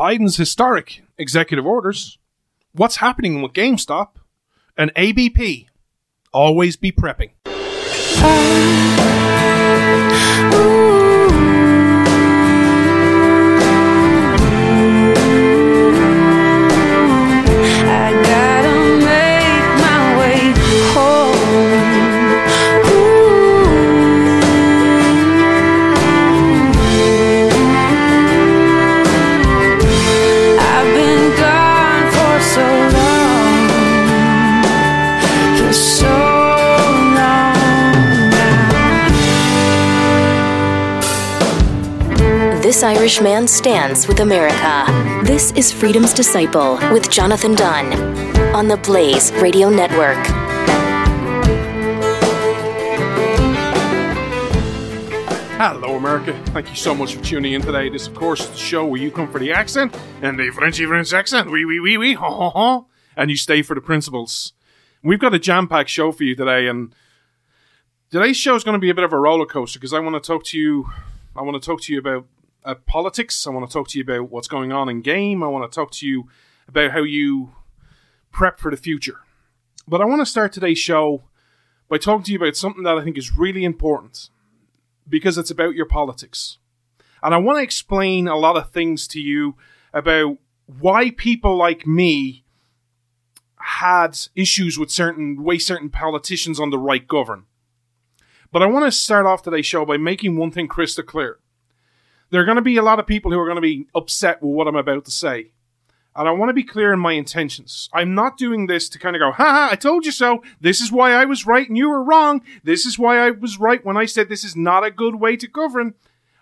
Biden's historic executive orders, what's happening with GameStop, and ABP. Always be prepping. This Irish man stands with America. This is Freedom's Disciple with Jonathan Dunn on the Blaze Radio Network. Hello, America. Thank you so much for tuning in today. This, of course, is the show where you come for the accent and the Frenchy French accent. Wee, wee, wee, wee, ha, ha, ha. And you stay for the principles. We've got a jam packed show for you today, and today's show is going to be a bit of a roller coaster because I want to talk to you. I want to talk to you about uh, politics. I want to talk to you about what's going on in game. I want to talk to you about how you prep for the future. But I want to start today's show by talking to you about something that I think is really important because it's about your politics. And I want to explain a lot of things to you about why people like me had issues with certain way certain politicians on the right govern. But I want to start off today's show by making one thing crystal clear. There are going to be a lot of people who are going to be upset with what I'm about to say. And I want to be clear in my intentions. I'm not doing this to kind of go, ha ha, I told you so. This is why I was right and you were wrong. This is why I was right when I said this is not a good way to govern.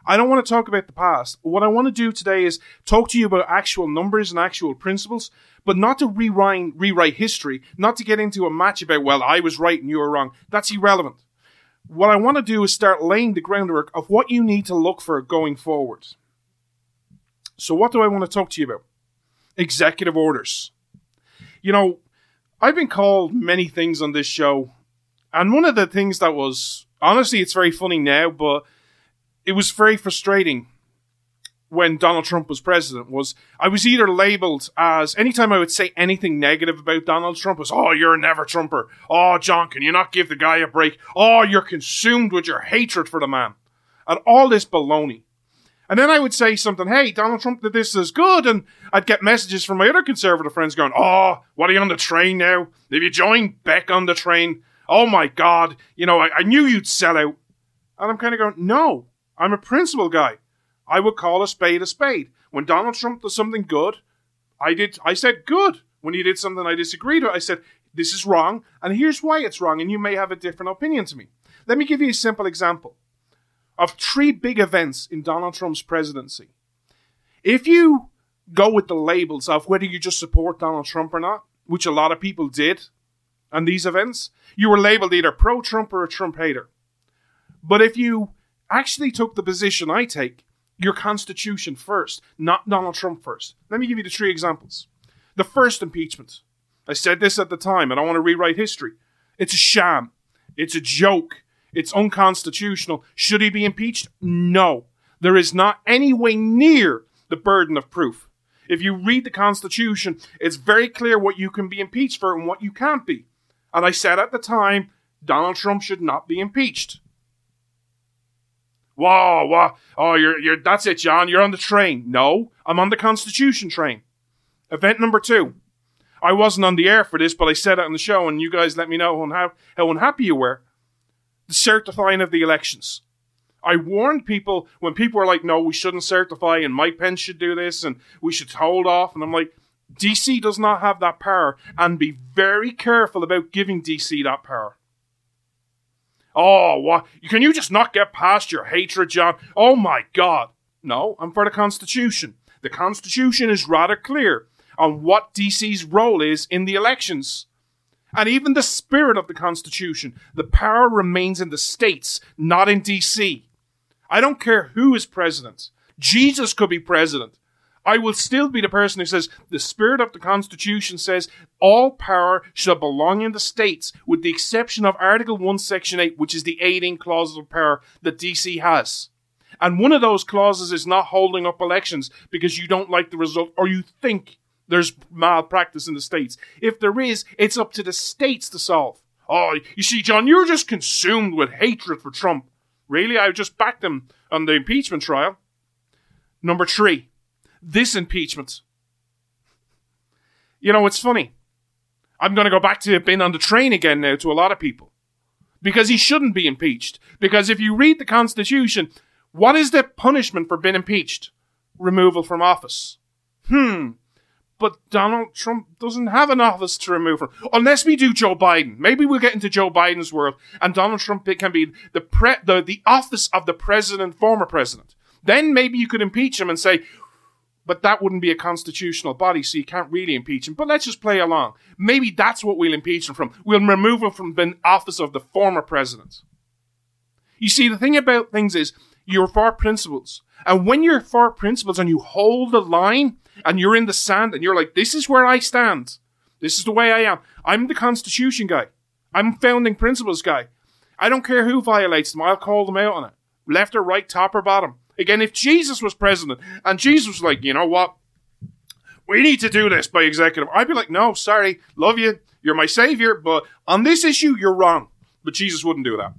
I don't want to talk about the past. What I want to do today is talk to you about actual numbers and actual principles, but not to rewrite, rewrite history, not to get into a match about, well, I was right and you were wrong. That's irrelevant. What I want to do is start laying the groundwork of what you need to look for going forward. So, what do I want to talk to you about? Executive orders. You know, I've been called many things on this show, and one of the things that was honestly, it's very funny now, but it was very frustrating when Donald Trump was president was I was either labeled as anytime I would say anything negative about Donald Trump was oh you're a never Trumper. Oh John can you not give the guy a break? Oh you're consumed with your hatred for the man. And all this baloney. And then I would say something hey Donald Trump did this is good. And I'd get messages from my other conservative friends going oh what are you on the train now? Have you joined Beck on the train? Oh my god you know I, I knew you'd sell out. And I'm kind of going no I'm a principle guy I would call a spade a spade. When Donald Trump does something good, I did. I said good. When he did something I disagreed with, I said this is wrong, and here's why it's wrong, and you may have a different opinion to me. Let me give you a simple example of three big events in Donald Trump's presidency. If you go with the labels of whether you just support Donald Trump or not, which a lot of people did on these events, you were labeled either pro Trump or a Trump hater. But if you actually took the position I take, your constitution first, not Donald Trump first. Let me give you the three examples. The first impeachment. I said this at the time, and I want to rewrite history. It's a sham. It's a joke. It's unconstitutional. Should he be impeached? No. There is not any way near the burden of proof. If you read the Constitution, it's very clear what you can be impeached for and what you can't be. And I said at the time, Donald Trump should not be impeached. Whoa, whoa. Oh, you're, you're, that's it, John. You're on the train. No, I'm on the Constitution train. Event number two. I wasn't on the air for this, but I said it on the show, and you guys let me know how, how unhappy you were. The certifying of the elections. I warned people when people were like, no, we shouldn't certify, and Mike Pence should do this, and we should hold off. And I'm like, DC does not have that power, and be very careful about giving DC that power. Oh, what? Can you just not get past your hatred, John? Oh my God. No, I'm for the Constitution. The Constitution is rather clear on what DC's role is in the elections. And even the spirit of the Constitution, the power remains in the states, not in DC. I don't care who is president. Jesus could be president. I will still be the person who says the spirit of the Constitution says all power shall belong in the states, with the exception of Article 1, Section 8, which is the aiding clause of power that DC has. And one of those clauses is not holding up elections because you don't like the result or you think there's malpractice in the states. If there is, it's up to the states to solve. Oh, you see, John, you're just consumed with hatred for Trump. Really? I just backed him on the impeachment trial. Number three, this impeachment. You know, it's funny. I'm going to go back to being on the train again now to a lot of people. Because he shouldn't be impeached. Because if you read the Constitution, what is the punishment for being impeached? Removal from office. Hmm. But Donald Trump doesn't have an office to remove from. Unless we do Joe Biden. Maybe we'll get into Joe Biden's world and Donald Trump can be the pre- the, the office of the president, former president. Then maybe you could impeach him and say, but that wouldn't be a constitutional body, so you can't really impeach him. But let's just play along. Maybe that's what we'll impeach him from. We'll remove him from the office of the former president. You see, the thing about things is you're for principles. And when you're for principles and you hold the line and you're in the sand and you're like, this is where I stand. This is the way I am. I'm the Constitution guy. I'm founding principles guy. I don't care who violates them. I'll call them out on it. Left or right, top or bottom. Again, if Jesus was president and Jesus was like, you know what? We need to do this by executive. I'd be like, no, sorry, love you. You're my savior, but on this issue, you're wrong. But Jesus wouldn't do that.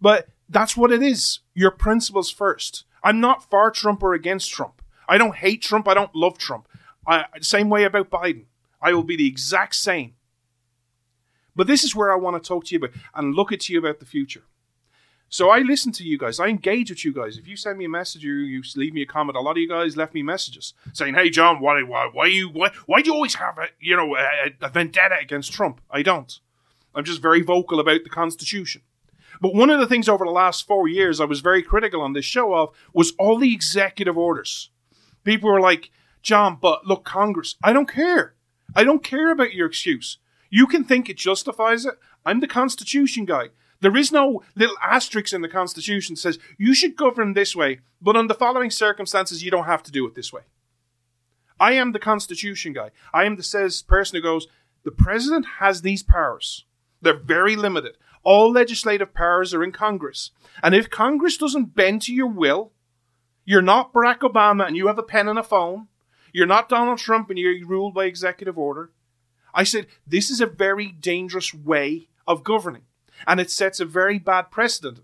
But that's what it is. Your principles first. I'm not for Trump or against Trump. I don't hate Trump. I don't love Trump. I, same way about Biden. I will be the exact same. But this is where I want to talk to you about and look at you about the future. So I listen to you guys. I engage with you guys. If you send me a message or you leave me a comment, a lot of you guys left me messages saying, "Hey, John, why, why, why you, why, why do you always have a, you know, a, a vendetta against Trump?" I don't. I'm just very vocal about the Constitution. But one of the things over the last four years I was very critical on this show of was all the executive orders. People were like, John, but look, Congress, I don't care. I don't care about your excuse. You can think it justifies it. I'm the Constitution guy. There is no little asterisk in the Constitution that says you should govern this way, but under the following circumstances, you don't have to do it this way. I am the Constitution guy. I am the says person who goes, the president has these powers. They're very limited. All legislative powers are in Congress. And if Congress doesn't bend to your will, you're not Barack Obama and you have a pen and a phone. You're not Donald Trump and you're ruled by executive order. I said, this is a very dangerous way of governing. And it sets a very bad precedent.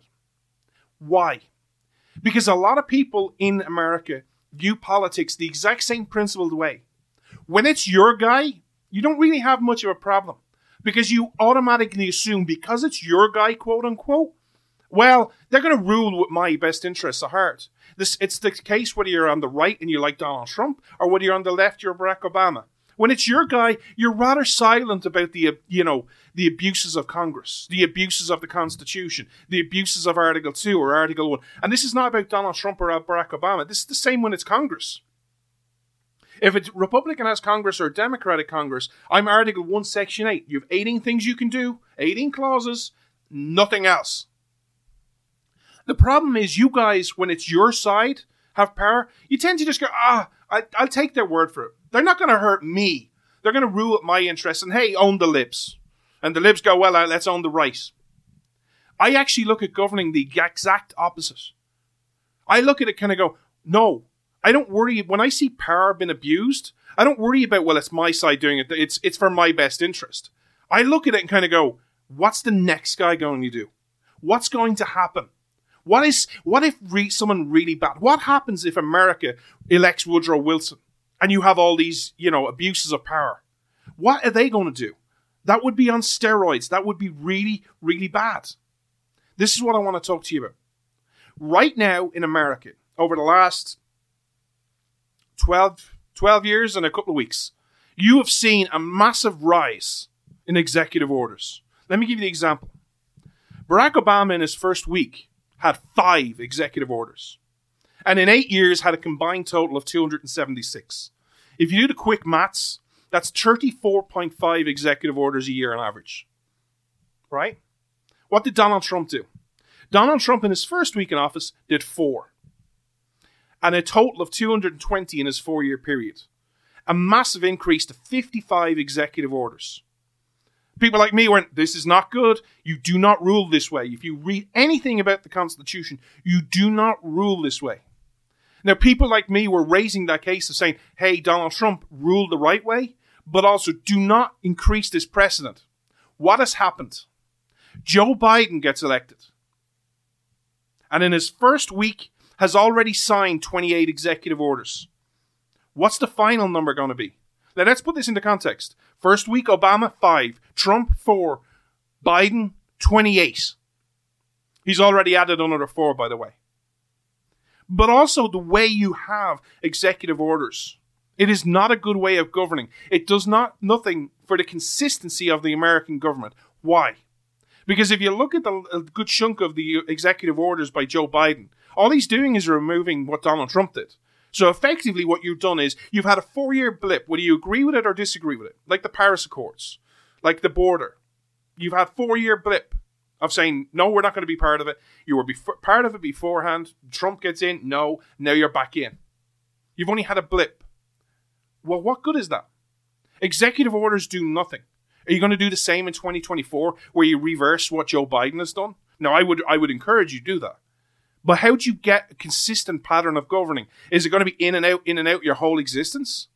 Why? Because a lot of people in America view politics the exact same principled way. When it's your guy, you don't really have much of a problem because you automatically assume because it's your guy, quote unquote, well, they're going to rule with my best interests at heart. This, it's the case whether you're on the right and you like Donald Trump or whether you're on the left, you're Barack Obama. When it's your guy, you're rather silent about the, you know, the abuses of Congress, the abuses of the Constitution, the abuses of Article 2 or Article 1. And this is not about Donald Trump or Barack Obama. This is the same when it's Congress. If a Republican has Congress or Democratic Congress, I'm Article 1, Section 8. You have 18 things you can do, 18 clauses, nothing else. The problem is, you guys, when it's your side, have power, you tend to just go, ah, I, will take their word for it. They're not going to hurt me. They're going to rule at my interests. And hey, own the libs. And the libs go, well, uh, let's own the right. I actually look at governing the exact opposite. I look at it kind of go, no, I don't worry when I see power being abused. I don't worry about well, it's my side doing it. It's it's for my best interest. I look at it and kind of go, what's the next guy going to do? What's going to happen? What is what if re- someone really bad? What happens if America elects Woodrow Wilson and you have all these you know abuses of power? What are they going to do? That would be on steroids. That would be really really bad. This is what I want to talk to you about. Right now in America, over the last 12, 12 years and a couple of weeks, you have seen a massive rise in executive orders. Let me give you the example. Barack Obama, in his first week, had five executive orders, and in eight years had a combined total of 276. If you do the quick maths, that's 34.5 executive orders a year on average. Right? What did Donald Trump do? Donald Trump, in his first week in office, did four and a total of 220 in his four year period. A massive increase to 55 executive orders. People like me went, this is not good. You do not rule this way. If you read anything about the Constitution, you do not rule this way. Now, people like me were raising that case of saying, hey, Donald Trump ruled the right way, but also do not increase this precedent. What has happened? Joe Biden gets elected. And in his first week, has already signed 28 executive orders. What's the final number going to be? Now, let's put this into context. First week, Obama, 5. Trump, 4. Biden, 28. He's already added another 4, by the way. But also the way you have executive orders. It is not a good way of governing. It does not nothing for the consistency of the American government. Why? Because if you look at the a good chunk of the executive orders by Joe Biden, all he's doing is removing what Donald Trump did. So effectively, what you've done is you've had a four year blip, whether you agree with it or disagree with it, like the Paris Accords, like the border. You've had four year blip of saying, no, we're not going to be part of it. You were bef- part of it beforehand. Trump gets in. No, now you're back in. You've only had a blip. Well, what good is that? Executive orders do nothing. Are you going to do the same in 2024 where you reverse what Joe Biden has done? Now, I would I would encourage you to do that. But how do you get a consistent pattern of governing? Is it going to be in and out, in and out your whole existence?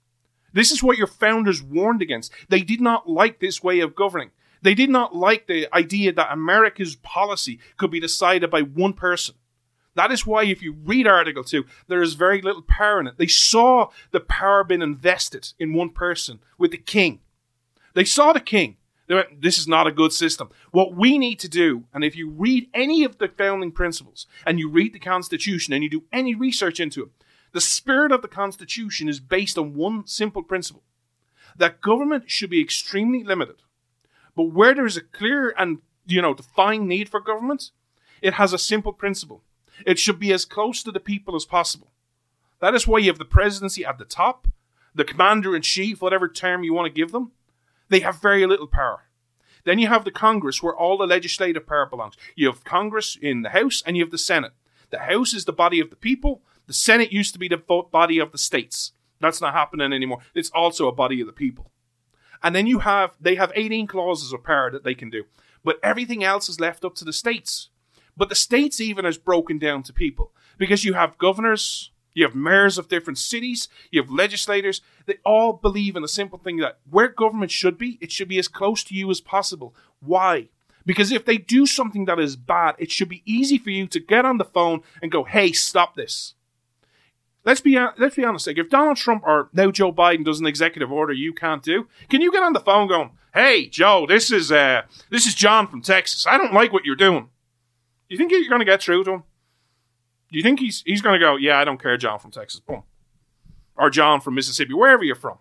This is what your founders warned against. They did not like this way of governing. They did not like the idea that America's policy could be decided by one person. That is why, if you read Article 2, there is very little power in it. They saw the power being invested in one person with the king. They saw the king. They went, this is not a good system. What we need to do, and if you read any of the founding principles and you read the Constitution and you do any research into it, the spirit of the Constitution is based on one simple principle that government should be extremely limited. But where there is a clear and you know defined need for government, it has a simple principle. It should be as close to the people as possible. That is why you have the presidency at the top, the commander in chief, whatever term you want to give them they have very little power. Then you have the Congress, where all the legislative power belongs. You have Congress in the House, and you have the Senate. The House is the body of the people. The Senate used to be the body of the states. That's not happening anymore. It's also a body of the people. And then you have they have 18 clauses of power that they can do, but everything else is left up to the states. But the states even is broken down to people because you have governors, you have mayors of different cities. You have legislators. They all believe in a simple thing that where government should be, it should be as close to you as possible. Why? Because if they do something that is bad, it should be easy for you to get on the phone and go, "Hey, stop this." Let's be let's be honest. Like if Donald Trump or now Joe Biden does an executive order you can't do, can you get on the phone going, "Hey, Joe, this is uh this is John from Texas. I don't like what you're doing." You think you're going to get through to him? Do you think he's he's going to go? Yeah, I don't care, John from Texas, boom, or John from Mississippi, wherever you're from.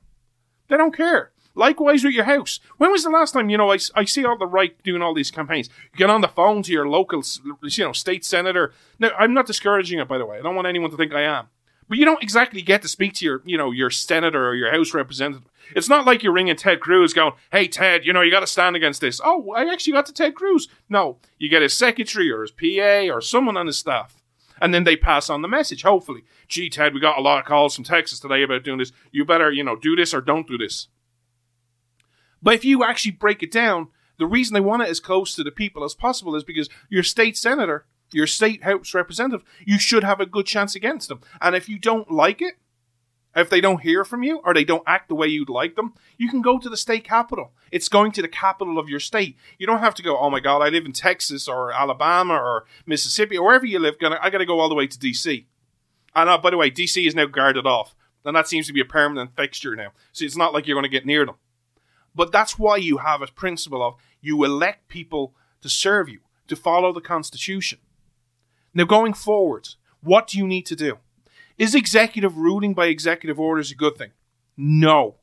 They don't care. Likewise with your house. When was the last time you know I, I see all the right doing all these campaigns? You get on the phone to your local, you know, state senator. Now I'm not discouraging it, by the way. I don't want anyone to think I am. But you don't exactly get to speak to your, you know, your senator or your House representative. It's not like you're ringing Ted Cruz going, hey, Ted, you know, you got to stand against this. Oh, I actually got to Ted Cruz. No, you get his secretary or his PA or someone on his staff and then they pass on the message. Hopefully, gee, Ted, we got a lot of calls from Texas today about doing this. You better, you know, do this or don't do this. But if you actually break it down, the reason they want it as close to the people as possible is because your state senator, your state house representative, you should have a good chance against them. And if you don't like it, if they don't hear from you or they don't act the way you'd like them, you can go to the state capital. It's going to the capital of your state. You don't have to go, oh my God, I live in Texas or Alabama or Mississippi or wherever you live. I got to go all the way to DC. And uh, by the way, DC is now guarded off. And that seems to be a permanent fixture now. So it's not like you're going to get near them. But that's why you have a principle of you elect people to serve you, to follow the Constitution. Now, going forward, what do you need to do? Is executive ruling by executive orders a good thing? No.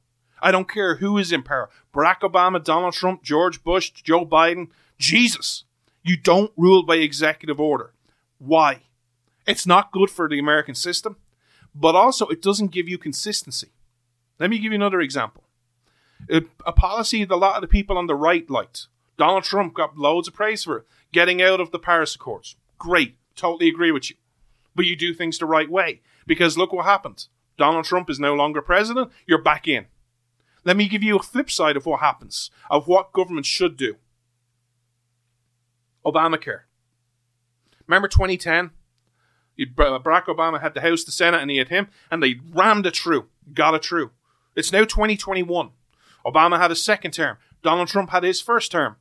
I don't care who is in power Barack Obama, Donald Trump, George Bush, Joe Biden, Jesus. You don't rule by executive order. Why? It's not good for the American system, but also it doesn't give you consistency. Let me give you another example. A, policy that a lot of the people on the right liked. Donald Trump got loads of praise for it. Getting out of the Paris Accords. Great. Totally agree with you. But you do things the right way. Because look what happened. Donald Trump is no longer president. You're back in. Let me give you a flip side of what happens, of what government should do. Obamacare. Remember 2010? Barack Obama had the House, the Senate, and he had him, and they rammed it through, got it through. It's now 2021. Obama had a second term. Donald Trump had his first term.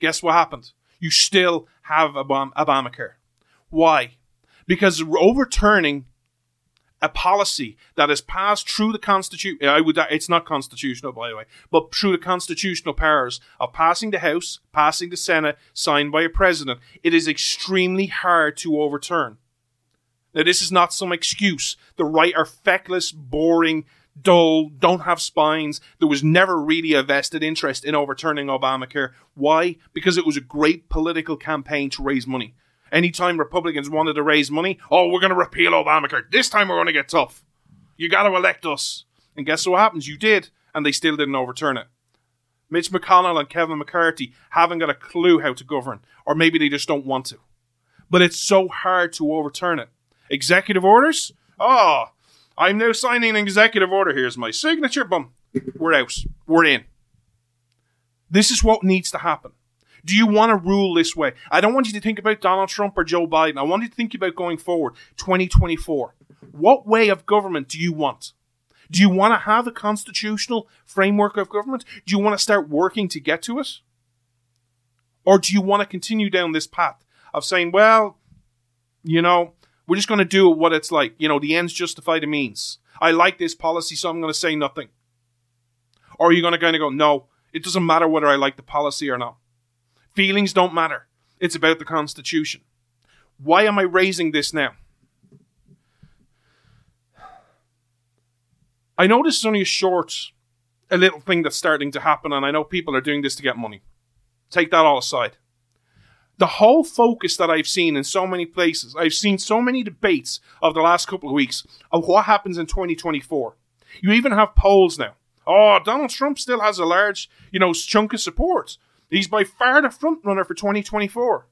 Guess what happened? You still have Obam- Obamacare. Why? Because overturning a policy that is passed through the constitution I would it's not constitutional by the way but through the constitutional powers of passing the house passing the senate signed by a president it is extremely hard to overturn. Now this is not some excuse. The right are feckless boring dull don't have spines. There was never really a vested interest in overturning obamacare. Why? Because it was a great political campaign to raise money Anytime Republicans wanted to raise money, oh, we're going to repeal Obamacare. This time we're going to get tough. You got to elect us. And guess what happens? You did, and they still didn't overturn it. Mitch McConnell and Kevin McCarthy haven't got a clue how to govern, or maybe they just don't want to. But it's so hard to overturn it. Executive orders? Oh, I'm now signing an executive order. Here's my signature. Boom. We're out. We're in. This is what needs to happen. Do you want to rule this way? I don't want you to think about Donald Trump or Joe Biden. I want you to think about going forward, 2024. What way of government do you want? Do you want to have a constitutional framework of government? Do you want to start working to get to it? Or do you want to continue down this path of saying, well, you know, we're just going to do what it's like. You know, the ends justify the means. I like this policy, so I'm going to say nothing. Or are you going to kind of go, no, it doesn't matter whether I like the policy or not. Feelings don't matter. It's about the Constitution. Why am I raising this now? I know this is only a short, a little thing that's starting to happen, and I know people are doing this to get money. Take that all aside. The whole focus that I've seen in so many places, I've seen so many debates of the last couple of weeks of what happens in 2024. You even have polls now. Oh, Donald Trump still has a large, you know, chunk of support. He's by far the front runner for 2024.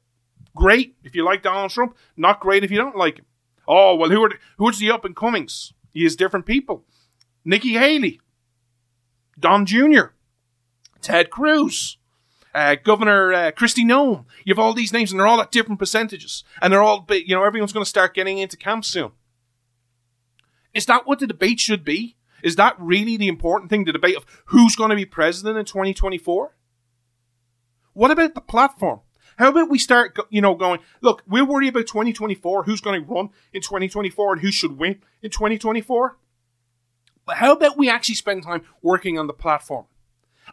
Great if you like Donald Trump, not great if you don't like him. Oh, well, who are the, who's the up and comings? He has different people. Nikki Haley, Don Jr., Ted Cruz, uh, Governor uh, Kristi Noem. You have all these names, and they're all at different percentages, and they're all, you know, everyone's going to start getting into camp soon. Is that what the debate should be? Is that really the important thing? The debate of who's going to be president in 2024? What about the platform? How about we start, you know, going, look, we'll worry about 2024, who's going to run in 2024 and who should win in 2024. But how about we actually spend time working on the platform?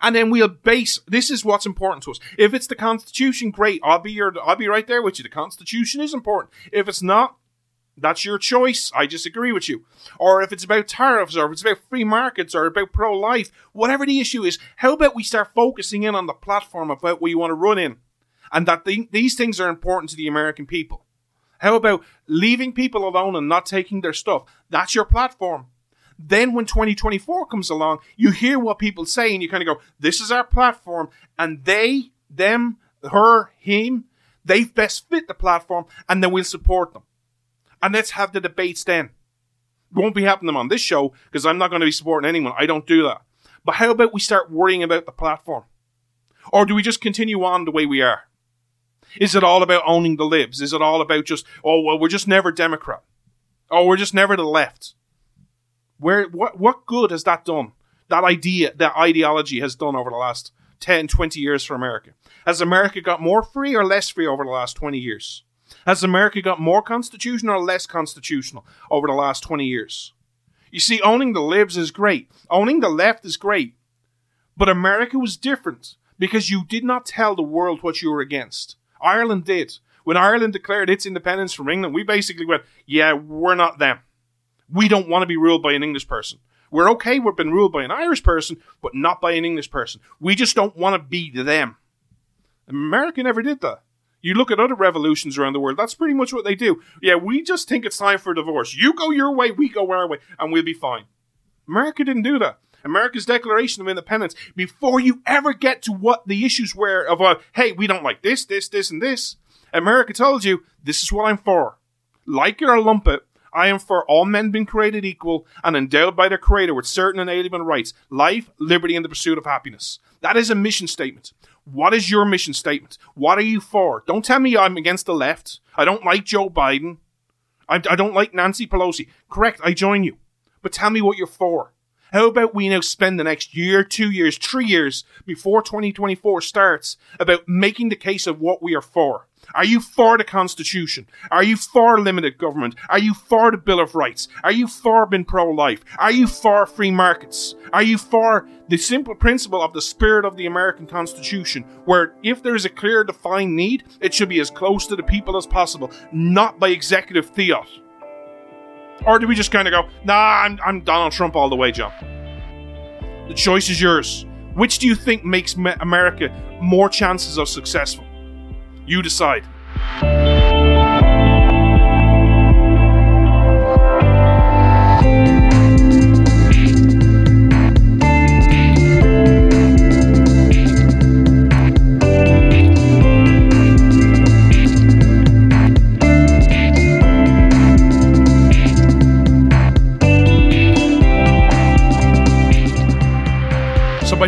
And then we'll base, this is what's important to us. If it's the Constitution, great. I'll be your, I'll be right there with you. The Constitution is important. If it's not, that's your choice. I disagree with you. Or if it's about tariffs, or if it's about free markets, or about pro life, whatever the issue is, how about we start focusing in on the platform about what you want to run in? And that th- these things are important to the American people. How about leaving people alone and not taking their stuff? That's your platform. Then when 2024 comes along, you hear what people say and you kind of go, this is our platform. And they, them, her, him, they best fit the platform and then we'll support them and let's have the debates then. Won't be happening on this show because I'm not going to be supporting anyone. I don't do that. But how about we start worrying about the platform? Or do we just continue on the way we are? Is it all about owning the libs? Is it all about just, oh, well, we're just never Democrat? Oh, we're just never the left? Where, what, what good has that done? That idea, that ideology has done over the last 10, 20 years for America? Has America got more free or less free over the last 20 years? Has America got more constitutional or less constitutional over the last 20 years? You see, owning the libs is great. Owning the left is great. But America was different because you did not tell the world what you were against. Ireland did. When Ireland declared its independence from England, we basically went, yeah, we're not them. We don't want to be ruled by an English person. We're okay, we've been ruled by an Irish person, but not by an English person. We just don't want to be them. America never did that. You look at other revolutions around the world, that's pretty much what they do. Yeah, we just think it's time for divorce. You go your way, we go our way, and we'll be fine. America didn't do that. America's Declaration of Independence, before you ever get to what the issues were of, uh, hey, we don't like this, this, this, and this, America told you, this is what I'm for. Like it or lump it, I am for all men being created equal and endowed by their creator with certain inalienable rights, life, liberty, and the pursuit of happiness. That is a mission statement. What is your mission statement? What are you for? Don't tell me I'm against the left. I don't like Joe Biden. I, I don't like Nancy Pelosi. Correct, I join you. But tell me what you're for. How about we now spend the next year, two years, three years before 2024 starts about making the case of what we are for? Are you for the Constitution? Are you for limited government? Are you for the Bill of Rights? Are you for being pro life? Are you for free markets? Are you for the simple principle of the spirit of the American Constitution, where if there is a clear defined need, it should be as close to the people as possible, not by executive fiat? Or do we just kind of go, nah, I'm, I'm Donald Trump all the way, John? The choice is yours. Which do you think makes America more chances of successful? You decide.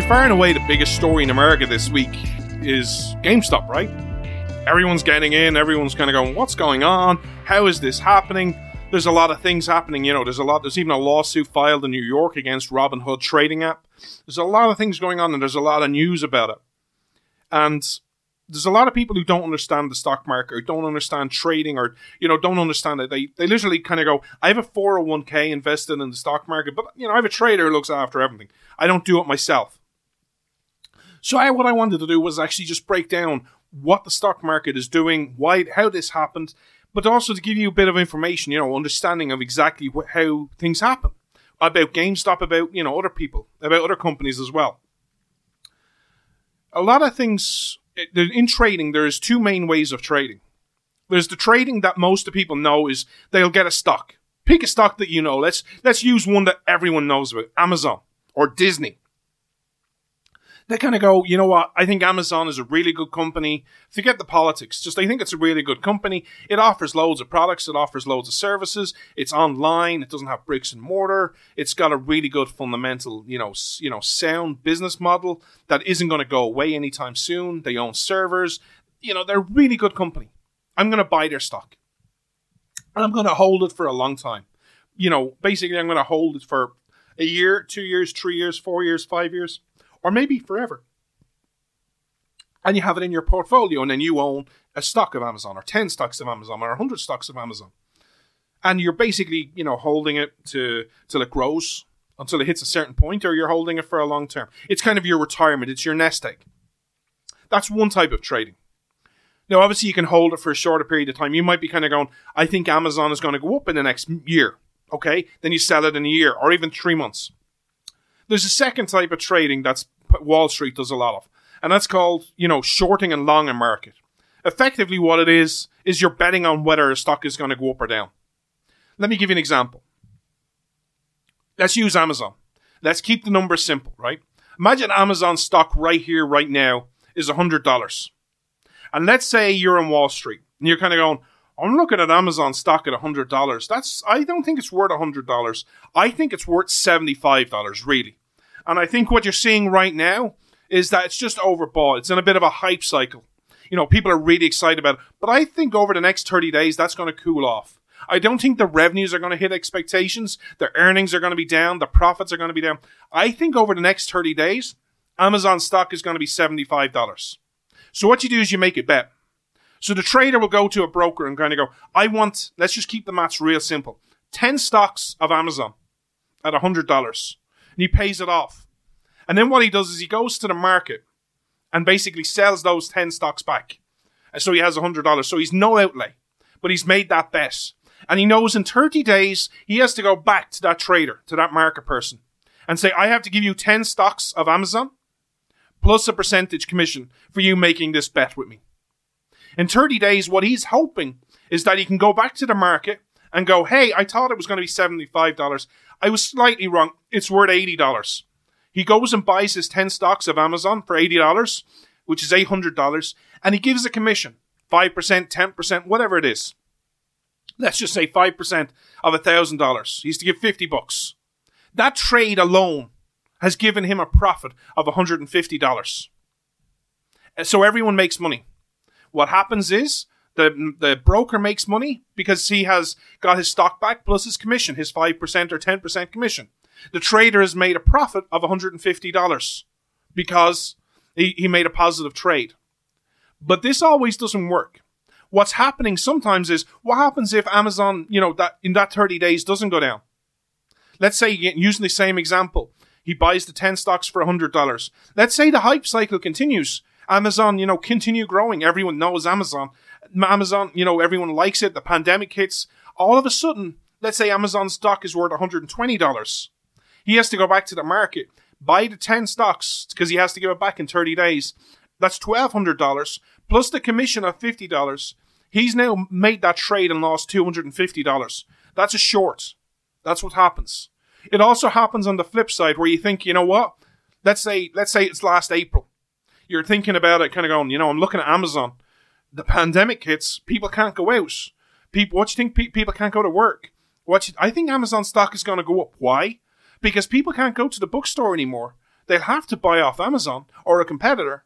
Far and away, the biggest story in America this week is GameStop, right? everyone's getting in, everyone's kind of going, what's going on? How is this happening? There's a lot of things happening, you know, there's a lot, there's even a lawsuit filed in New York against Robinhood trading app. There's a lot of things going on and there's a lot of news about it. And there's a lot of people who don't understand the stock market or don't understand trading or, you know, don't understand it. They, they literally kind of go, I have a 401k invested in the stock market, but, you know, I have a trader who looks after everything. I don't do it myself. So I, what I wanted to do was actually just break down what the stock market is doing, why, how this happened, but also to give you a bit of information, you know, understanding of exactly how things happen about GameStop, about you know other people, about other companies as well. A lot of things eh, in trading. There's two main ways of trading. There's the trading that most of people know is they'll get a stock. Pick a stock that you know. Let's let's use one that everyone knows about: Amazon or Disney they kind of go, you know what? I think Amazon is a really good company. Forget the politics. Just I think it's a really good company. It offers loads of products. It offers loads of services. It's online. It doesn't have bricks and mortar. It's got a really good fundamental, you know, you know, sound business model that isn't going to go away anytime soon. They own servers. You know, they're a really good company. I'm going to buy their stock, and I'm going to hold it for a long time. You know, basically, I'm going to hold it for a year, two years, three years, four years, five years or maybe forever. And you have it in your portfolio, and then you own a stock of Amazon, or 10 stocks of Amazon, or 100 stocks of Amazon. And you're basically, you know, holding it to till it grows until it hits a certain point, or you're holding it for a long term. It's kind of your retirement, it's your nest egg. That's one type of trading. Now, obviously, you can hold it for a shorter period of time. You might be kind of going, I think Amazon is going to go up in the next year. Okay. Then you sell it in a year or even three months. There's a second type of trading that's Wall Street does a lot of, and that's called you know shorting and long a market. Effectively, what it is is you're betting on whether a stock is going to go up or down. Let me give you an example. Let's use Amazon. Let's keep the numbers simple, right? Imagine Amazon stock right here, right now, is $100. And let's say you're on Wall Street and you're kind of going, I'm looking at Amazon stock at $100. That's, I don't think it's worth $100. I think it's worth $75, really. And I think what you're seeing right now is that it's just overbought. It's in a bit of a hype cycle. You know, people are really excited about it. But I think over the next 30 days, that's going to cool off. I don't think the revenues are going to hit expectations. The earnings are going to be down. The profits are going to be down. I think over the next 30 days, Amazon stock is going to be $75. So what you do is you make a bet. So the trader will go to a broker and kind of go, I want, let's just keep the maths real simple. 10 stocks of Amazon at $100 and he pays it off. And then what he does is he goes to the market and basically sells those 10 stocks back. And so he has $100. So he's no outlay, but he's made that bet. And he knows in 30 days, he has to go back to that trader, to that market person, and say, I have to give you 10 stocks of Amazon plus a percentage commission for you making this bet with me. In 30 days, what he's hoping is that he can go back to the market and go, hey, I thought it was going to be $75. I was slightly wrong. It's worth $80. He goes and buys his 10 stocks of Amazon for $80, which is $800, and he gives a commission 5%, 10%, whatever it is. let's just say 5% of $1,000. He's to give 50 bucks. That trade alone has given him a profit of $150. So everyone makes money. What happens is the the broker makes money because he has got his stock back plus his commission, his 5% or 10% commission. The trader has made a profit of $150 because he, he made a positive trade. But this always doesn't work. What's happening sometimes is what happens if Amazon, you know, that in that 30 days doesn't go down? Let's say, using the same example, he buys the 10 stocks for $100. Let's say the hype cycle continues. Amazon, you know, continue growing. Everyone knows Amazon. Amazon, you know, everyone likes it. The pandemic hits. All of a sudden, let's say Amazon stock is worth $120. He has to go back to the market, buy the 10 stocks because he has to give it back in 30 days. That's $1,200 plus the commission of $50. He's now made that trade and lost $250. That's a short. That's what happens. It also happens on the flip side where you think, you know what? Let's say, let's say it's last April. You're thinking about it, kind of going, you know, I'm looking at Amazon. The pandemic hits, people can't go out. People, what do you think? Pe- people can't go to work. What you, I think Amazon stock is going to go up. Why? Because people can't go to the bookstore anymore. They'll have to buy off Amazon or a competitor.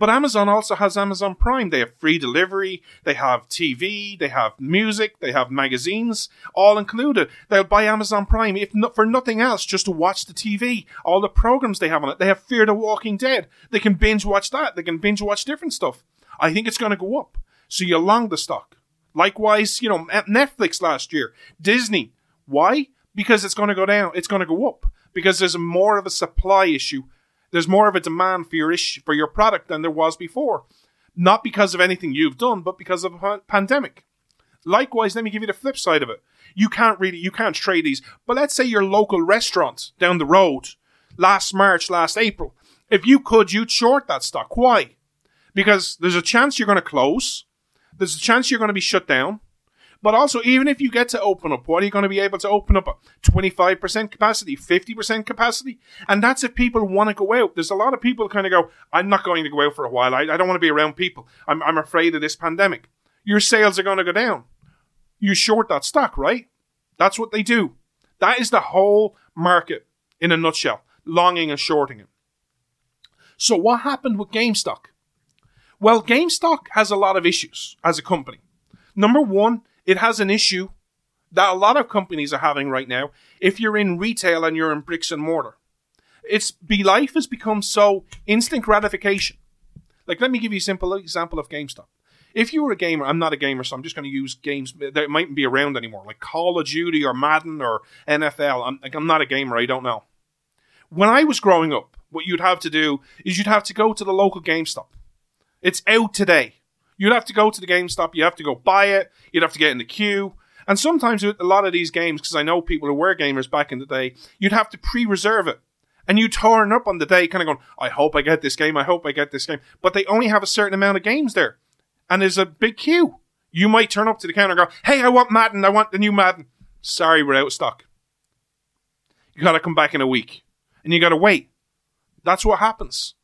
But Amazon also has Amazon Prime. They have free delivery, they have TV, they have music, they have magazines, all included. They'll buy Amazon Prime if not for nothing else, just to watch the TV, all the programs they have on it. They have Fear the Walking Dead. They can binge watch that. They can binge watch different stuff. I think it's going to go up. So you long the stock. Likewise, you know, Netflix last year, Disney. Why? Because it's going to go down. It's going to go up because there's more of a supply issue there's more of a demand for your issue, for your product than there was before. Not because of anything you've done, but because of a pandemic. Likewise, let me give you the flip side of it. You can't really, you can't trade these. But let's say your local restaurant down the road, last March, last April. If you could, you'd short that stock. Why? Because there's a chance you're going to close. There's a chance you're going to be shut down. But also, even if you get to open up, what are you going to be able to open up? 25% capacity, 50% capacity? And that's if people want to go out. There's a lot of people kind of go, I'm not going to go out for a while. I, I don't want to be around people. I'm, I'm afraid of this pandemic. Your sales are going to go down. You short that stock, right? That's what they do. That is the whole market in a nutshell, longing and shorting it. So what happened with GameStop? Well, GameStop has a lot of issues as a company. Number one, it has an issue that a lot of companies are having right now if you're in retail and you're in bricks and mortar. It's be life has become so instant gratification. Like let me give you a simple example of GameStop. If you were a gamer, I'm not a gamer, so I'm just going to use games that mightn't be around anymore, like Call of Duty or Madden or NFL. I'm, like, I'm not a gamer, I don't know. When I was growing up, what you'd have to do is you'd have to go to the local GameStop. It's out today. You'd have to go to the GameStop, you have to go buy it, you'd have to get in the queue. And sometimes with a lot of these games, because I know people who were gamers back in the day, you'd have to pre-reserve it. And you turn up on the day kind of going, I hope I get this game, I hope I get this game. But they only have a certain amount of games there. And there's a big queue. You might turn up to the counter and go, hey, I want Madden, I want the new Madden. Sorry, we're out of stock. You gotta come back in a week. And you gotta wait. That's what happens.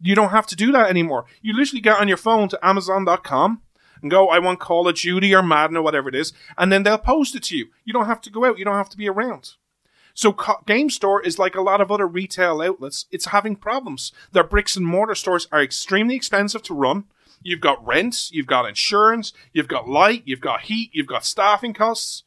You don't have to do that anymore. You literally get on your phone to Amazon.com and go, I want Call of Duty or Madden or whatever it is, and then they'll post it to you. You don't have to go out. You don't have to be around. So Game Store is like a lot of other retail outlets. It's having problems. Their bricks and mortar stores are extremely expensive to run. You've got rents, you've got insurance, you've got light, you've got heat, you've got staffing costs.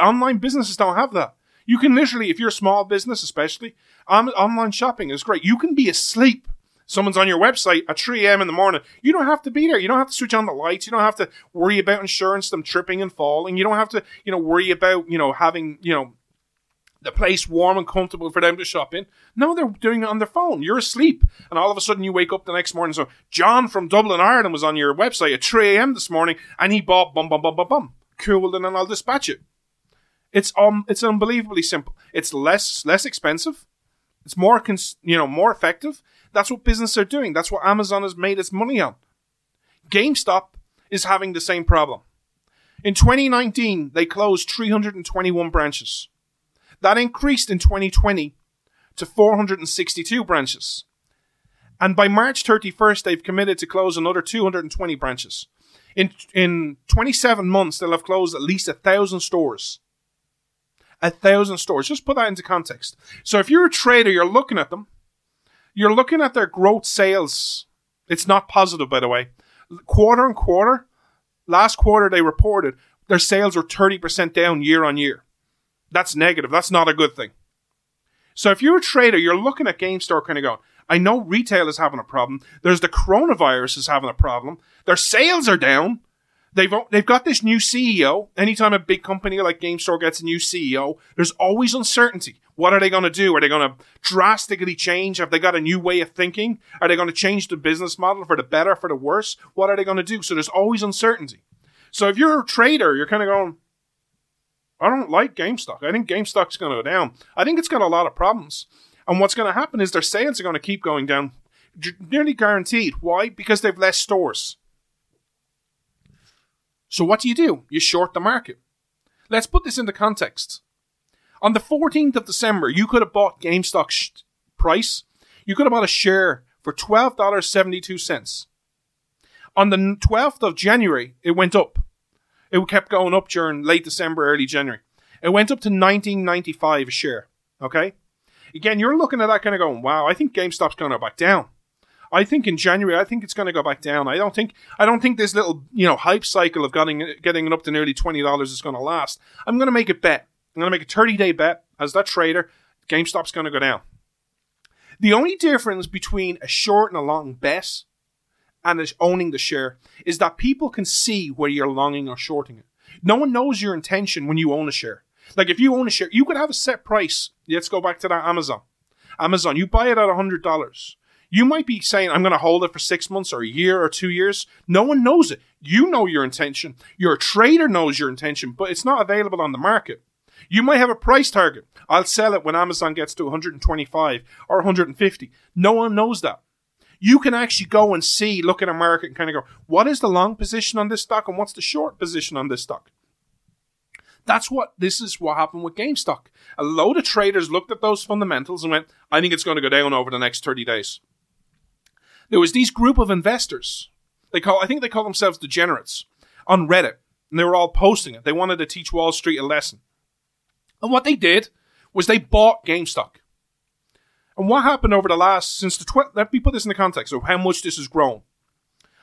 Online businesses don't have that. You can literally, if you're a small business especially, online shopping is great. You can be asleep someone's on your website at 3 a.m. in the morning, you don't have to be there. You don't have to switch on the lights. You don't have to worry about insurance, them tripping and falling. You don't have to, you know, worry about, you know, having, you know, the place warm and comfortable for them to shop in. No, they're doing it on their phone. You're asleep. And all of a sudden you wake up the next morning. So John from Dublin, Ireland was on your website at 3 a.m. this morning and he bought bum, bum, bum, bum, bum. Cool, then I'll dispatch it. It's um, it's unbelievably simple. It's less less expensive. It's more cons- you know more effective, that's what businesses are doing. That's what Amazon has made its money on. GameStop is having the same problem. In 2019, they closed 321 branches. That increased in 2020 to 462 branches. And by March 31st, they've committed to close another 220 branches. In in 27 months, they'll have closed at least a thousand stores. A thousand stores. Just put that into context. So if you're a trader, you're looking at them. You're looking at their growth sales. It's not positive, by the way. Quarter and quarter. Last quarter they reported their sales were 30% down year on year. That's negative. That's not a good thing. So if you're a trader, you're looking at GameStop kind of going, I know retail is having a problem. There's the coronavirus is having a problem. Their sales are down. They've they've got this new CEO. Anytime a big company like GameStop gets a new CEO, there's always uncertainty. What are they going to do? Are they going to drastically change? Have they got a new way of thinking? Are they going to change the business model for the better, for the worse? What are they going to do? So there's always uncertainty. So if you're a trader, you're kind of going, I don't like GameStop. I think GameStop's going to go down. I think it's got a lot of problems. And what's going to happen is their sales are going to keep going down, nearly guaranteed. Why? Because they've less stores. So what do you do? You short the market. Let's put this into context. On the 14th of December, you could have bought GameStop sh- price. You could have bought a share for $12.72. On the 12th of January, it went up. It kept going up during late December, early January. It went up to 19.95 a share. Okay? Again, you're looking at that kind of going, wow, I think GameStop's going to back down. I think in January, I think it's going to go back down. I don't think, I don't think this little, you know, hype cycle of getting, getting it up to nearly $20 is going to last. I'm going to make a bet. I'm going to make a 30 day bet as that trader. GameStop's going to go down. The only difference between a short and a long bet and owning the share is that people can see where you're longing or shorting it. No one knows your intention when you own a share. Like if you own a share, you could have a set price. Let's go back to that Amazon. Amazon, you buy it at $100. You might be saying, I'm going to hold it for six months or a year or two years. No one knows it. You know your intention. Your trader knows your intention, but it's not available on the market. You might have a price target. I'll sell it when Amazon gets to 125 or 150. No one knows that you can actually go and see, look at a market and kind of go, what is the long position on this stock and what's the short position on this stock? That's what this is what happened with GameStop. A load of traders looked at those fundamentals and went, I think it's going to go down over the next 30 days. There was these group of investors. They call I think they call themselves degenerates on Reddit. And they were all posting it. They wanted to teach Wall Street a lesson. And what they did was they bought GameStop. And what happened over the last, since the 12th, let me put this in the context of how much this has grown.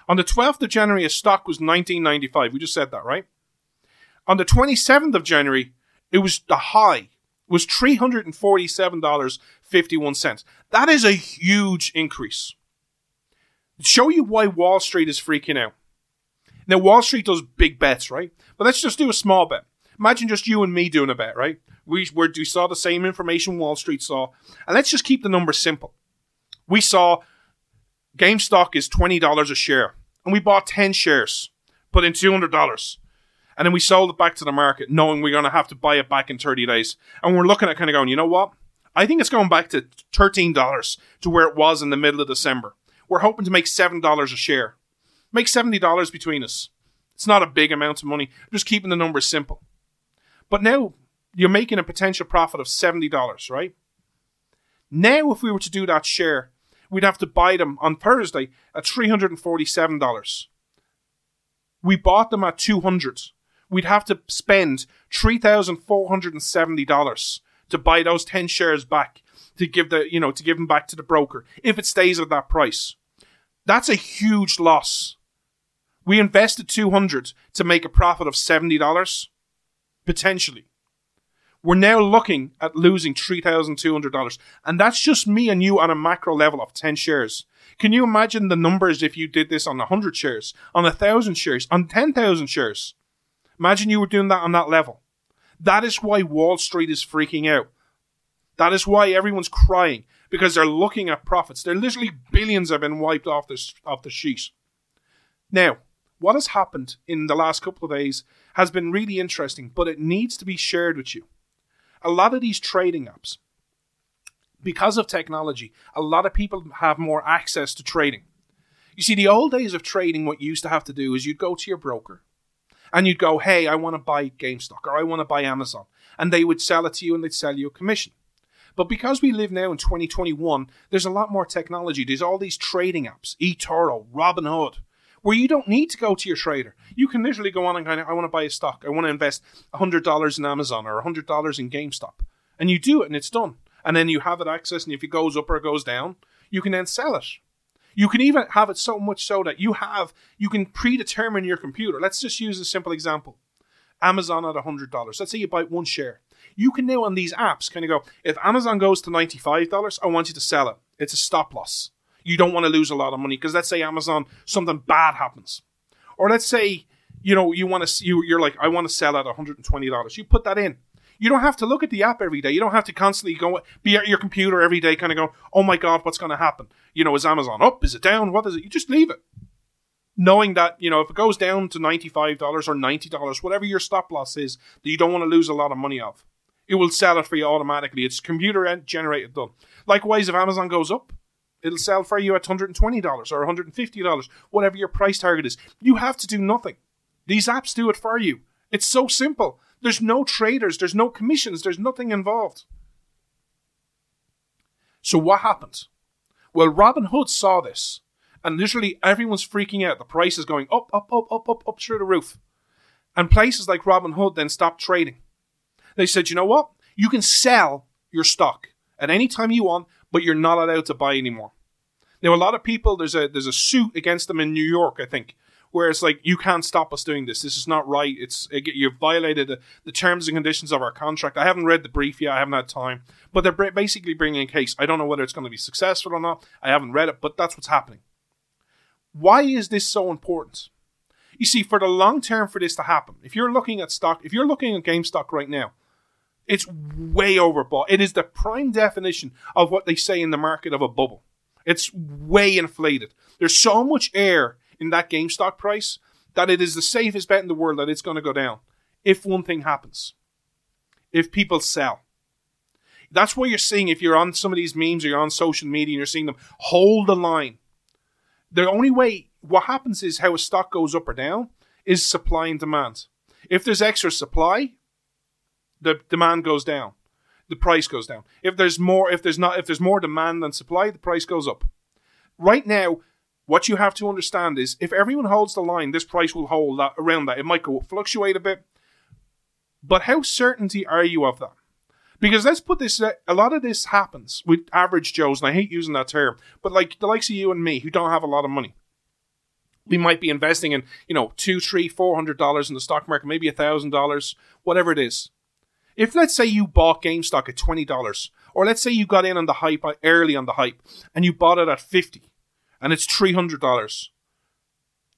On the 12th of January, a stock was 1995. We just said that, right? On the 27th of January, it was the high, was $347.51. That is a huge increase. Show you why Wall Street is freaking out. Now, Wall Street does big bets, right? But let's just do a small bet. Imagine just you and me doing a bet, right? We, we saw the same information Wall Street saw. And let's just keep the numbers simple. We saw GameStop is $20 a share. And we bought 10 shares, put in $200. And then we sold it back to the market, knowing we're going to have to buy it back in 30 days. And we're looking at kind of going, you know what? I think it's going back to $13 to where it was in the middle of December. We're hoping to make $7 a share. Make $70 between us. It's not a big amount of money. Just keeping the numbers simple. But now you're making a potential profit of $70, right? Now, if we were to do that share, we'd have to buy them on Thursday at $347. We bought them at 200 We'd have to spend $3,470 to buy those 10 shares back to give the, you know, to give them back to the broker if it stays at that price. That's a huge loss. We invested 200 to make a profit of $70 potentially we're now looking at losing $3,200. And that's just me and you on a macro level of 10 shares. Can you imagine the numbers if you did this on 100 shares, on 1,000 shares, on 10,000 shares? Imagine you were doing that on that level. That is why Wall Street is freaking out. That is why everyone's crying because they're looking at profits. They're literally billions have been wiped off this off the sheet. Now, what has happened in the last couple of days has been really interesting, but it needs to be shared with you a lot of these trading apps, because of technology, a lot of people have more access to trading. You see, the old days of trading, what you used to have to do is you'd go to your broker and you'd go, hey, I want to buy GameStop or I want to buy Amazon. And they would sell it to you and they'd sell you a commission. But because we live now in 2021, there's a lot more technology. There's all these trading apps, eToro, Robinhood, where you don't need to go to your trader. You can literally go on and kind of, I want to buy a stock. I want to invest $100 in Amazon or $100 in GameStop. And you do it and it's done. And then you have it access, and if it goes up or it goes down, you can then sell it. You can even have it so much so that you have, you can predetermine your computer. Let's just use a simple example. Amazon at $100. Let's say you buy one share. You can now on these apps kind of go, if Amazon goes to $95, I want you to sell it. It's a stop loss. You don't want to lose a lot of money because let's say Amazon, something bad happens. Or let's say, you know, you want to, you, you're like, I want to sell at $120. You put that in. You don't have to look at the app every day. You don't have to constantly go be at your computer every day, kind of go, "Oh my god, what's going to happen?" You know, is Amazon up? Is it down? What is it? You just leave it, knowing that you know if it goes down to ninety five dollars or ninety dollars, whatever your stop loss is, that you don't want to lose a lot of money of, it will sell it for you automatically. It's computer generated done. Likewise, if Amazon goes up, it'll sell for you at hundred and twenty dollars or one hundred and fifty dollars, whatever your price target is. You have to do nothing. These apps do it for you. It's so simple. There's no traders, there's no commissions, there's nothing involved. So what happened? Well, Robinhood saw this, and literally everyone's freaking out. The price is going up, up, up, up, up, up through the roof. And places like Robinhood then stopped trading. They said, you know what? You can sell your stock at any time you want, but you're not allowed to buy anymore. Now, a lot of people, there's a there's a suit against them in New York, I think, where it's like you can't stop us doing this. This is not right. It's you've violated the, the terms and conditions of our contract. I haven't read the brief yet. I haven't had time, but they're basically bringing a case. I don't know whether it's going to be successful or not. I haven't read it, but that's what's happening. Why is this so important? You see, for the long term, for this to happen, if you're looking at stock, if you're looking at GameStop right now, it's way overbought. It is the prime definition of what they say in the market of a bubble. It's way inflated. There's so much air in that GameStop price that it is the safest bet in the world that it's going to go down if one thing happens. If people sell. That's what you're seeing if you're on some of these memes or you're on social media and you're seeing them hold the line. The only way what happens is how a stock goes up or down is supply and demand. If there's extra supply, the demand goes down. The price goes down. If there's more if there's not if there's more demand than supply, the price goes up. Right now, what you have to understand is if everyone holds the line, this price will hold that around that. It might go fluctuate a bit, but how certainty are you of that? Because let's put this: a lot of this happens with average Joes, and I hate using that term, but like the likes of you and me who don't have a lot of money. We might be investing in, you know, two, three, four hundred dollars in the stock market, maybe a thousand dollars, whatever it is. If let's say you bought GameStop at twenty dollars, or let's say you got in on the hype uh, early on the hype, and you bought it at fifty, and it's $300.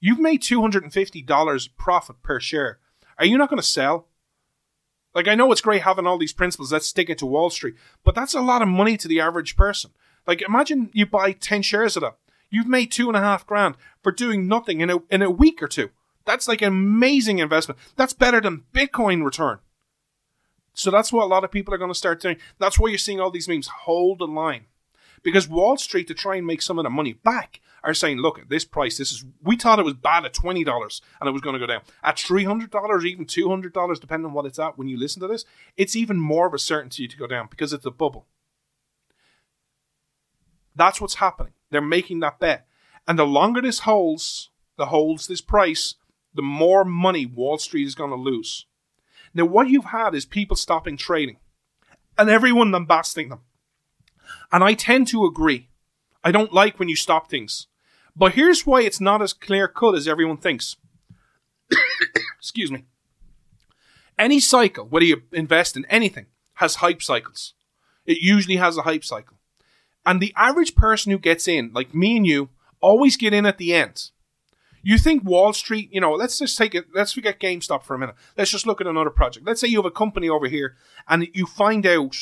You've made $250 profit per share. Are you not going to sell? Like, I know it's great having all these principles, let's stick it to Wall Street, but that's a lot of money to the average person. Like, imagine you buy 10 shares of that. You've made two and a half grand for doing nothing in a, in a week or two. That's like an amazing investment. That's better than Bitcoin return. So that's what a lot of people are going to start doing. That's why you're seeing all these memes hold the line. Because Wall Street, to try and make some of the money back, are saying, look, at this price, this is, we thought it was bad at $20 and it was going to go down. At $300, even $200, depending on what it's at when you listen to this, it's even more of a certainty to go down because it's a bubble. That's what's happening. They're making that bet. And the longer this holds, the holds this price, the more money Wall Street is going to lose. Now, what you've had is people stopping trading and everyone lambasting them. And I tend to agree. I don't like when you stop things. But here's why it's not as clear cut as everyone thinks. Excuse me. Any cycle, whether you invest in anything, has hype cycles. It usually has a hype cycle. And the average person who gets in, like me and you, always get in at the end. You think Wall Street, you know, let's just take it, let's forget GameStop for a minute. Let's just look at another project. Let's say you have a company over here and you find out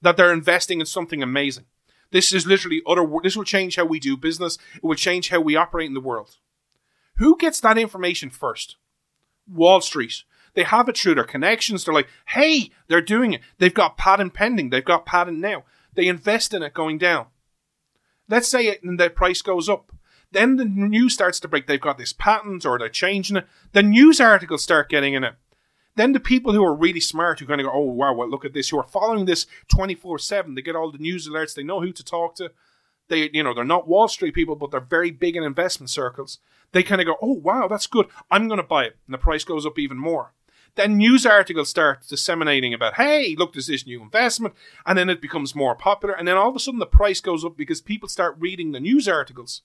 that they're investing in something amazing. This is literally utter. This will change how we do business. It will change how we operate in the world. Who gets that information first? Wall Street. They have it through their connections. They're like, hey, they're doing it. They've got patent pending. They've got patent now. They invest in it going down. Let's say it and the price goes up. Then the news starts to break. They've got this patent or they're changing it. The news articles start getting in it. Then the people who are really smart, who kind of go, oh, wow, well, look at this, who are following this 24 7, they get all the news alerts, they know who to talk to, they you know they're not Wall Street people, but they're very big in investment circles. They kind of go, "Oh wow, that's good. I'm going to buy it," and the price goes up even more. Then news articles start disseminating about, "Hey, look, there's this new investment," and then it becomes more popular, and then all of a sudden the price goes up because people start reading the news articles.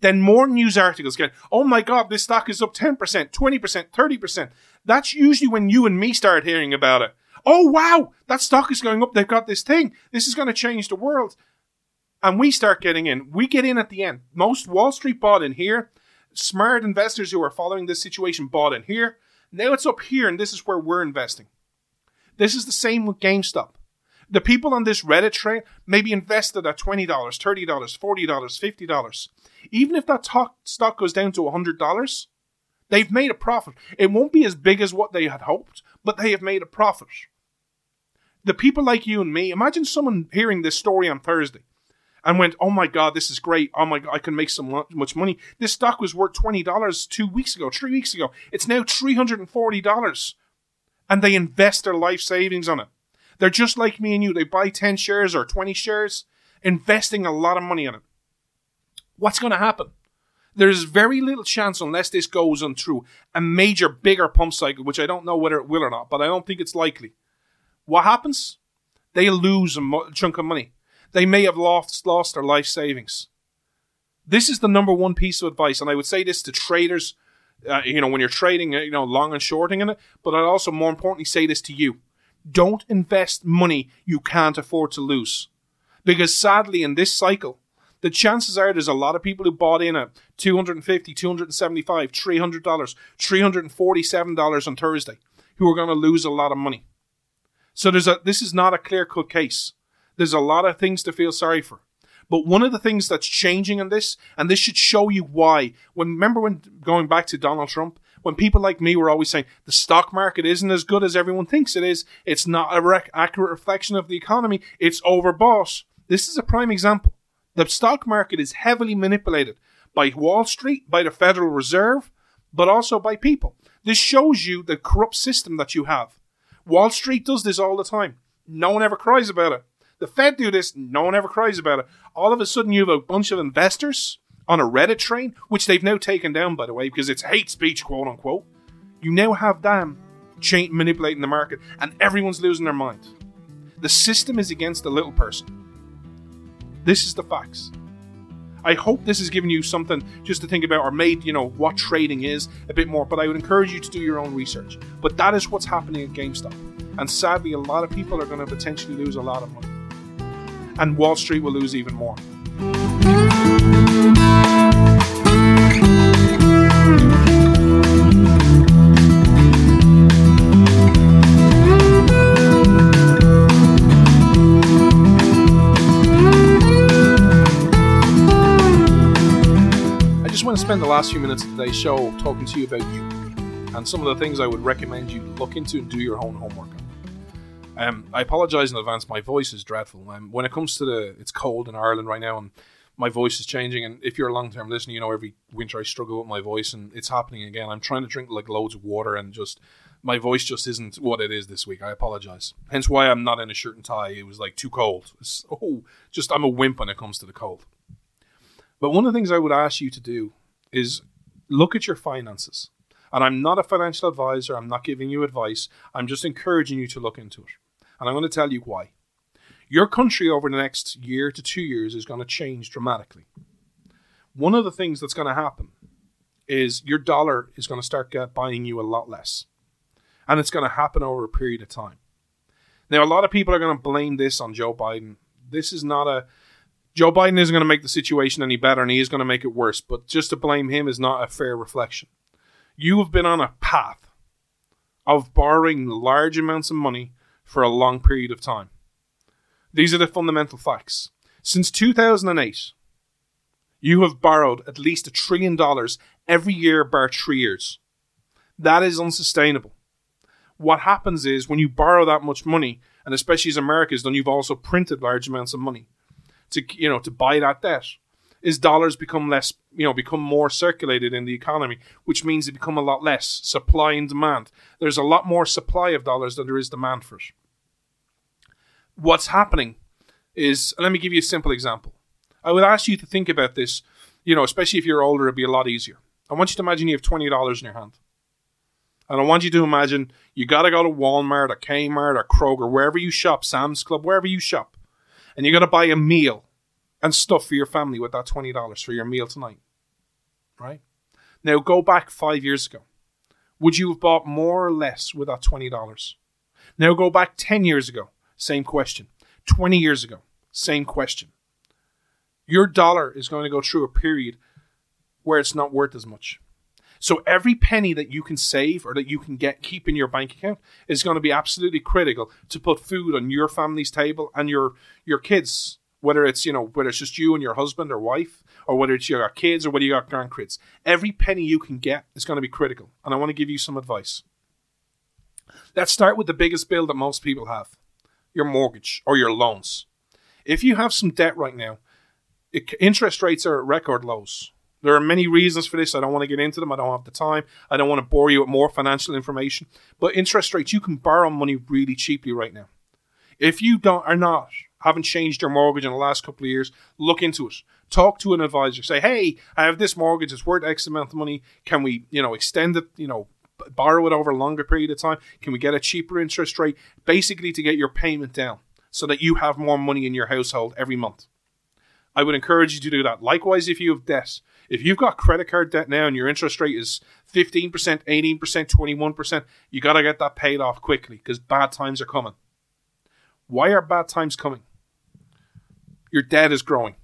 Then more news articles get, "Oh my God, this stock is up ten percent, twenty percent, thirty percent." That's usually when you and me start hearing about it. Oh wow, that stock is going up. They've got this thing. This is going to change the world and we start getting in. We get in at the end. Most Wall Street bought in here. Smart investors who are following this situation bought in here. Now it's up here, and this is where we're investing. This is the same with GameStop. The people on this Reddit train maybe invested at $20, $30, $40, $50. Even if that stock goes down to $100, they've made a profit. It won't be as big as what they had hoped, but they have made a profit. The people like you and me, imagine someone hearing this story on Thursday and went, "Oh my god, this is great! Oh my god, I can make so much money." This stock was worth twenty dollars two weeks ago, three weeks ago. It's now three hundred and forty dollars, and they invest their life savings on it. They're just like me and you. They buy ten shares or twenty shares, investing a lot of money on it. What's going to happen? There's very little chance, unless this goes on through a major, bigger pump cycle, which I don't know whether it will or not, but I don't think it's likely. What happens? They lose a chunk of money they may have lost lost their life savings. This is the number one piece of advice, and I would say this to traders. Uh, you know, when you're trading, uh, you know, long and shorting in it. But I'd also more importantly say this to you: don't invest money you can't afford to lose, because sadly, in this cycle, the chances are there's a lot of people who bought in at 250 275 $300, $347 on Thursday who are going to lose a lot of money. So there's a this is not a clear cut case. There's a lot of things to feel sorry for. But one of the things that's changing in this, and this should show you why, when remember when going back to Donald Trump, when people like me were always saying the stock market isn't as good as everyone thinks it is, it's not a rec- accurate reflection of the economy, it's overbought. This is a prime example. The stock market is heavily manipulated by Wall Street, by the Federal Reserve, but also by people. This shows you the corrupt system that you have. Wall Street does this all the time. No one ever cries about it. The Fed do this, no one ever cries about it. All of a sudden, you have a bunch of investors on a Reddit train, which they've now taken down, by the way, because it's hate speech, quote unquote. You now have them cha- manipulating the market, and everyone's losing their mind. The system is against the little person. This is the facts. I hope this has given you something just to think about or made, you know, what trading is a bit more, but I would encourage you to do your own research. But that is what's happening at GameStop. And sadly, a lot of people are going to potentially lose a lot of money and Wall Street will lose even more. Spend the last few minutes of today's show talking to you about you and some of the things I would recommend you look into and do your own homework on. Um, I apologise in advance. My voice is dreadful. Um, when it comes to the, it's cold in Ireland right now, and my voice is changing. And if you're a long term listener, you know every winter I struggle with my voice, and it's happening again. I'm trying to drink like loads of water, and just my voice just isn't what it is this week. I apologise. Hence why I'm not in a shirt and tie. It was like too cold. Oh, just I'm a wimp when it comes to the cold. But one of the things I would ask you to do is look at your finances. And I'm not a financial advisor. I'm not giving you advice. I'm just encouraging you to look into it. And I'm going to tell you why. Your country over the next year to two years is going to change dramatically. One of the things that's going to happen is your dollar is going to start buying you a lot less. And it's going to happen over a period of time. Now, a lot of people are going to blame this on Joe Biden. This is not a. Joe Biden isn't going to make the situation any better and he is going to make it worse, but just to blame him is not a fair reflection. You have been on a path of borrowing large amounts of money for a long period of time. These are the fundamental facts. Since 2008, you have borrowed at least a trillion dollars every year bar three years. That is unsustainable. What happens is when you borrow that much money, and especially as America has done, you've also printed large amounts of money to you know to buy that debt is dollars become less, you know, become more circulated in the economy, which means they become a lot less supply and demand. There's a lot more supply of dollars than there is demand for it. What's happening is, let me give you a simple example. I would ask you to think about this, you know, especially if you're older, it'd be a lot easier. I want you to imagine you have $20 in your hand. And I want you to imagine you got to go to Walmart or Kmart or Kroger, wherever you shop, Sam's Club, wherever you shop, and you got to buy a meal and stuff for your family with that $20 for your meal tonight. Right? Now go back five years ago. Would you have bought more or less with that $20? Now go back 10 years ago. Same question. 20 years ago. Same question. Your dollar is going to go through a period where it's not worth as much. So every penny that you can save or that you can get keep in your bank account is going to be absolutely critical to put food on your family's table and your your kids whether it's you know whether it's just you and your husband or wife or whether it's you got kids or whether you got grandkids every penny you can get is going to be critical and i want to give you some advice let's start with the biggest bill that most people have your mortgage or your loans if you have some debt right now it, interest rates are at record lows there are many reasons for this. I don't want to get into them. I don't have the time. I don't want to bore you with more financial information. But interest rates, you can borrow money really cheaply right now. If you don't are not haven't changed your mortgage in the last couple of years, look into it. Talk to an advisor. Say, hey, I have this mortgage. It's worth X amount of money. Can we, you know, extend it? You know, borrow it over a longer period of time? Can we get a cheaper interest rate? Basically, to get your payment down so that you have more money in your household every month. I would encourage you to do that. Likewise, if you have debt, if you've got credit card debt now and your interest rate is 15%, 18%, 21%, you got to get that paid off quickly because bad times are coming. Why are bad times coming? Your debt is growing.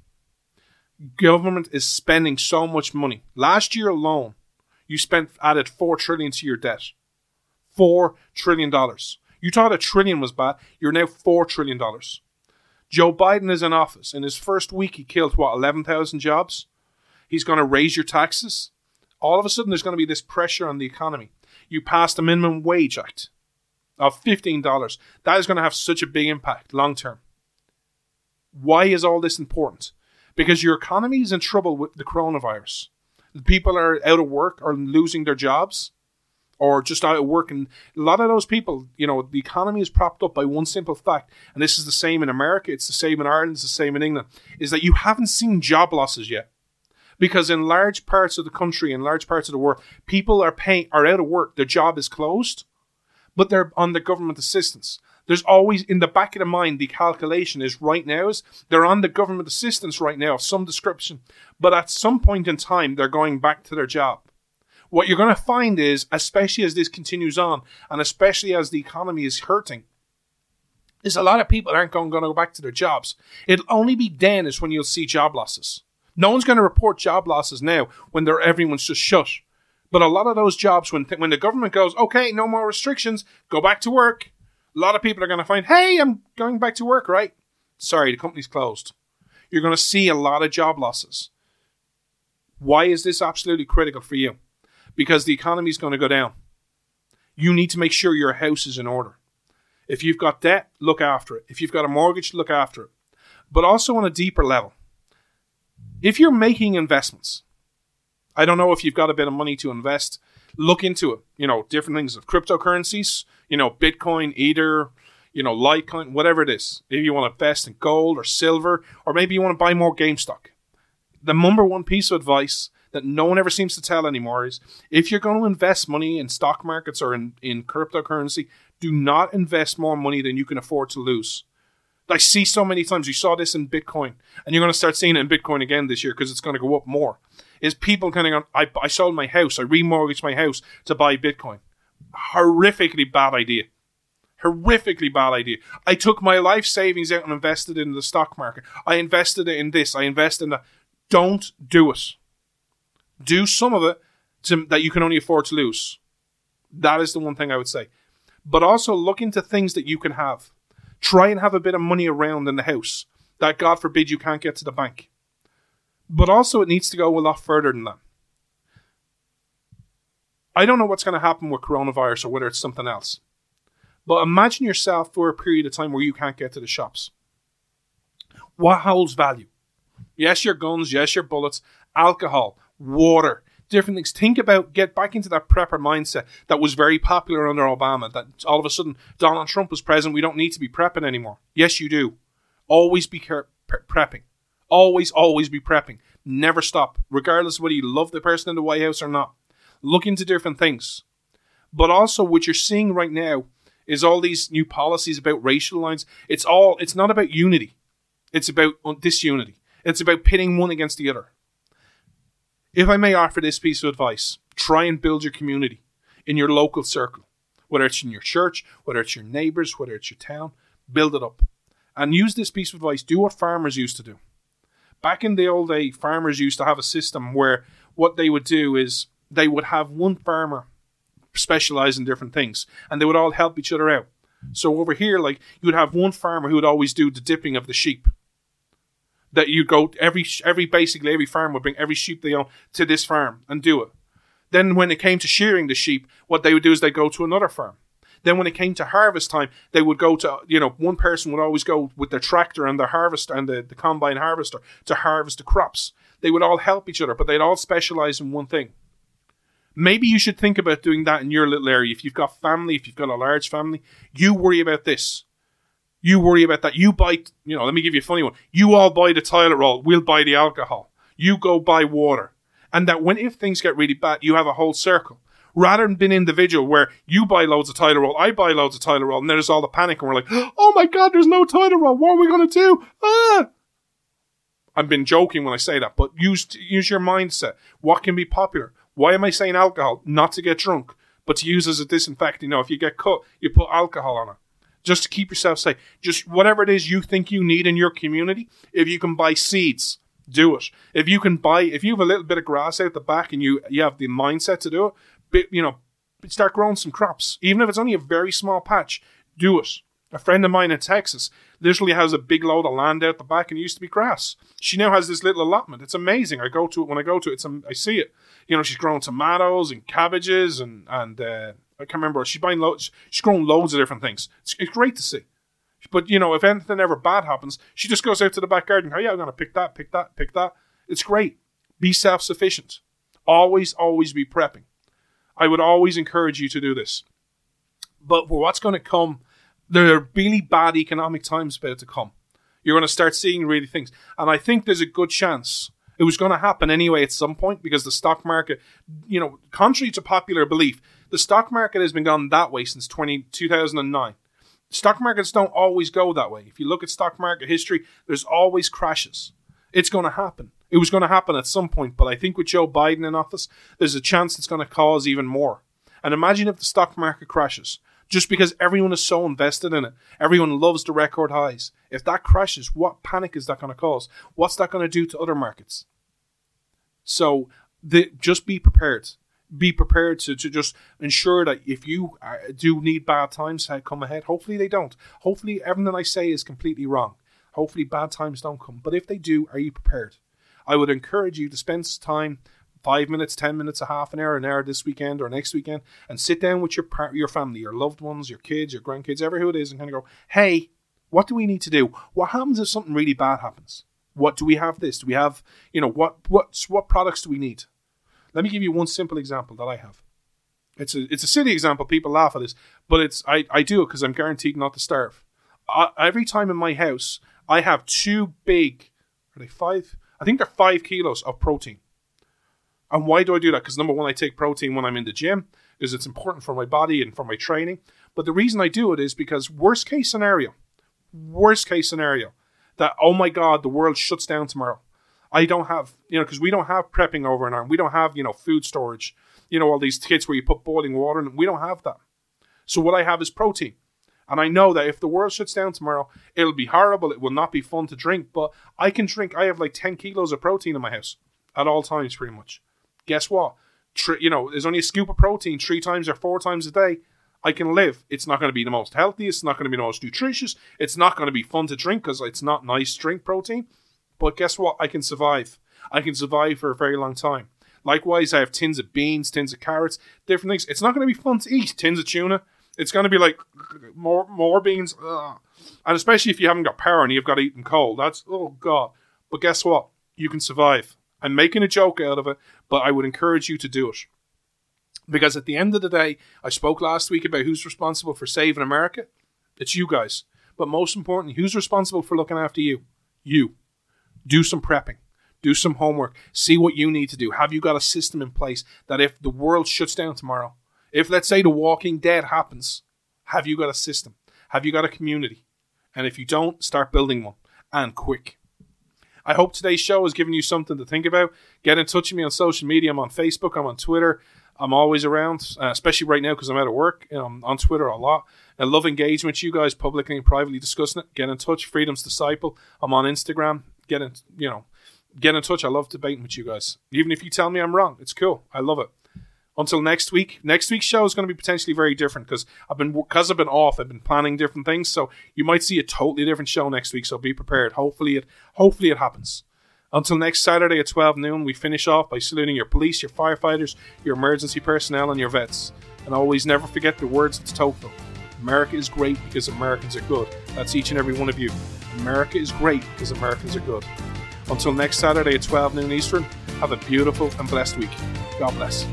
Government is spending so much money. Last year alone, you spent added 4 trillion to your debt. 4 trillion dollars. You thought a trillion was bad, you're now 4 trillion dollars. Joe Biden is in office. In his first week, he killed, what, 11,000 jobs? He's going to raise your taxes. All of a sudden, there's going to be this pressure on the economy. You passed the Minimum Wage Act of $15. That is going to have such a big impact long term. Why is all this important? Because your economy is in trouble with the coronavirus. People are out of work or losing their jobs or just out of work. And a lot of those people, you know, the economy is propped up by one simple fact, and this is the same in America, it's the same in Ireland, it's the same in England, is that you haven't seen job losses yet. Because in large parts of the country, in large parts of the world, people are paying are out of work, their job is closed, but they're on the government assistance. There's always in the back of the mind the calculation is right now is they're on the government assistance right now of some description, but at some point in time they're going back to their job what you're going to find is, especially as this continues on, and especially as the economy is hurting, is a lot of people aren't going, to go back to their jobs. It'll only be then is when you'll see job losses. No one's going to report job losses now when they're everyone's just shut. But a lot of those jobs, when th- when the government goes, okay, no more restrictions, go back to work. A lot of people are going to find, hey, I'm going back to work, right? Sorry, the company's closed. You're going to see a lot of job losses. Why is this absolutely critical for you? because the economy is going to go down. You need to make sure your house is in order. If you've got debt, look after it. If you've got a mortgage, look after it. But also on a deeper level, if you're making investments, I don't know if you've got a bit of money to invest, look into it. You know, different things of cryptocurrencies, you know, Bitcoin, Ether, you know, Litecoin, whatever it is. Maybe you want to invest in gold or silver, or maybe you want to buy more GameStop. The number one piece of advice that no one ever seems to tell anymore is if you're going to invest money in stock markets or in, in cryptocurrency, do not invest more money than you can afford to lose. I see so many times, you saw this in Bitcoin, and you're going to start seeing it in Bitcoin again this year because it's going to go up more. Is people kind of I, I sold my house, I remortgaged my house to buy Bitcoin. Horrifically bad idea. Horrifically bad idea. I took my life savings out and invested it in the stock market. I invested it in this. I invested in that. Don't do it do some of it to, that you can only afford to lose. That is the one thing I would say. But also look into things that you can have. Try and have a bit of money around in the house that, God forbid, you can't get to the bank. But also, it needs to go a lot further than that. I don't know what's going to happen with coronavirus or whether it's something else. But imagine yourself for a period of time where you can't get to the shops. What holds value? Yes, your guns, yes, your bullets, alcohol, water, different things. Think about get back into that prepper mindset that was very popular under Obama. That all of a sudden Donald Trump was president, we don't need to be prepping anymore. Yes, you do. Always be care- pre- prepping. Always, always be prepping. Never stop, regardless whether you love the person in the White House or not. Look into different things. But also, what you're seeing right now is all these new policies about racial lines. It's all. It's not about unity. It's about disunity. It's about pitting one against the other. If I may offer this piece of advice, try and build your community in your local circle, whether it's in your church, whether it's your neighbors, whether it's your town, build it up. And use this piece of advice. Do what farmers used to do. Back in the old day, farmers used to have a system where what they would do is they would have one farmer specialize in different things and they would all help each other out. So over here, like you would have one farmer who would always do the dipping of the sheep that you go every every basically every farm would bring every sheep they own to this farm and do it. Then when it came to shearing the sheep, what they would do is they go to another farm. Then when it came to harvest time, they would go to you know one person would always go with their tractor and their harvester and the, the combine harvester to harvest the crops. They would all help each other, but they'd all specialize in one thing. Maybe you should think about doing that in your little area. If you've got family, if you've got a large family, you worry about this. You worry about that. You buy, you know, let me give you a funny one. You all buy the toilet roll. We'll buy the alcohol. You go buy water. And that when, if things get really bad, you have a whole circle. Rather than being individual where you buy loads of toilet roll, I buy loads of toilet roll, and there's all the panic, and we're like, oh my god, there's no toilet roll. What are we going to do? Ah! I've been joking when I say that, but use, use your mindset. What can be popular? Why am I saying alcohol? Not to get drunk, but to use as a disinfectant. You know, if you get cut, you put alcohol on it just to keep yourself safe. Just whatever it is you think you need in your community, if you can buy seeds, do it. If you can buy, if you have a little bit of grass out the back and you you have the mindset to do it, but, you know, start growing some crops. Even if it's only a very small patch, do it. A friend of mine in Texas literally has a big load of land out the back and it used to be grass. She now has this little allotment. It's amazing. I go to it when I go to it. I see it. You know, she's growing tomatoes and cabbages and and uh, I can't remember. She's buying loads. She's growing loads of different things. It's, it's great to see. But you know, if anything ever bad happens, she just goes out to the back garden. Oh yeah, I'm gonna pick that, pick that, pick that. It's great. Be self sufficient. Always, always be prepping. I would always encourage you to do this. But for what's going to come, there are really bad economic times about to come. You're going to start seeing really things, and I think there's a good chance it was going to happen anyway at some point because the stock market, you know, contrary to popular belief, the stock market has been gone that way since 20, 2009. Stock markets don't always go that way. If you look at stock market history, there's always crashes. It's going to happen. It was going to happen at some point, but I think with Joe Biden in office, there's a chance it's going to cause even more. And imagine if the stock market crashes, just because everyone is so invested in it. Everyone loves the record highs. If that crashes, what panic is that going to cause? What's that going to do to other markets? So the, just be prepared be prepared to, to just ensure that if you uh, do need bad times to come ahead, hopefully they don't. Hopefully everything I say is completely wrong. Hopefully bad times don't come. But if they do, are you prepared? I would encourage you to spend time five minutes, ten minutes, a half an hour, an hour this weekend or next weekend, and sit down with your your family, your loved ones, your kids, your grandkids, ever who it is, and kind of go, "Hey, what do we need to do? What happens if something really bad happens? What do we have? This? Do we have? You know, what what what products do we need? Let me give you one simple example that I have. It's a it's a silly example. People laugh at this, but it's I, I do it because I'm guaranteed not to starve. I, every time in my house, I have two big. Are they five? I think they're five kilos of protein. And why do I do that? Because number one, I take protein when I'm in the gym because it's important for my body and for my training. But the reason I do it is because worst case scenario, worst case scenario, that oh my god, the world shuts down tomorrow. I don't have, you know, because we don't have prepping over in Ireland. We don't have, you know, food storage, you know, all these kits where you put boiling water in. We don't have that. So what I have is protein. And I know that if the world shuts down tomorrow, it'll be horrible. It will not be fun to drink, but I can drink. I have like 10 kilos of protein in my house at all times, pretty much. Guess what? you know, there's only a scoop of protein three times or four times a day. I can live. It's not going to be the most healthy. It's not going to be the most nutritious. It's not going to be fun to drink because it's not nice drink protein. But guess what? I can survive. I can survive for a very long time. Likewise, I have tins of beans, tins of carrots, different things. It's not going to be fun to eat. Tins of tuna. It's going to be like more more beans, Ugh. and especially if you haven't got power and you've got to eat them cold. That's oh god. But guess what? You can survive. I'm making a joke out of it, but I would encourage you to do it. Because at the end of the day, I spoke last week about who's responsible for saving America. It's you guys. But most importantly, who's responsible for looking after you? You do some prepping, do some homework, see what you need to do. Have you got a system in place that if the world shuts down tomorrow, if let's say the Walking Dead happens, have you got a system? Have you got a community? And if you don't, start building one and quick. I hope today's show has given you something to think about. Get in touch with me on social media. I'm on Facebook, I'm on Twitter. I'm always around, uh, especially right now because I'm out of work. Know, I'm on Twitter a lot. I love engagement. You guys publicly and privately discussing it. Get in touch. Freedom's Disciple. I'm on Instagram. Get in, you know, get in touch. I love debating with you guys. Even if you tell me I'm wrong, it's cool. I love it. Until next week. Next week's show is going to be potentially very different because I've been because I've been off. I've been planning different things, so you might see a totally different show next week. So be prepared. Hopefully it hopefully it happens. Until next Saturday at 12 noon, we finish off by saluting your police, your firefighters, your emergency personnel, and your vets. And always never forget the words of Tocqueville. America is great because Americans are good. That's each and every one of you. America is great because Americans are good. Until next Saturday at 12 noon Eastern, have a beautiful and blessed week. God bless.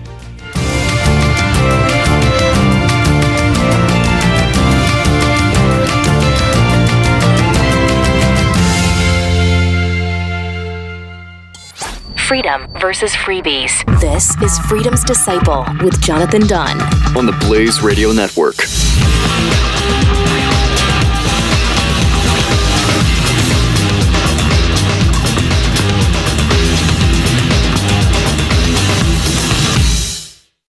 Freedom versus freebies. This is Freedom's Disciple with Jonathan Dunn on the Blaze Radio Network.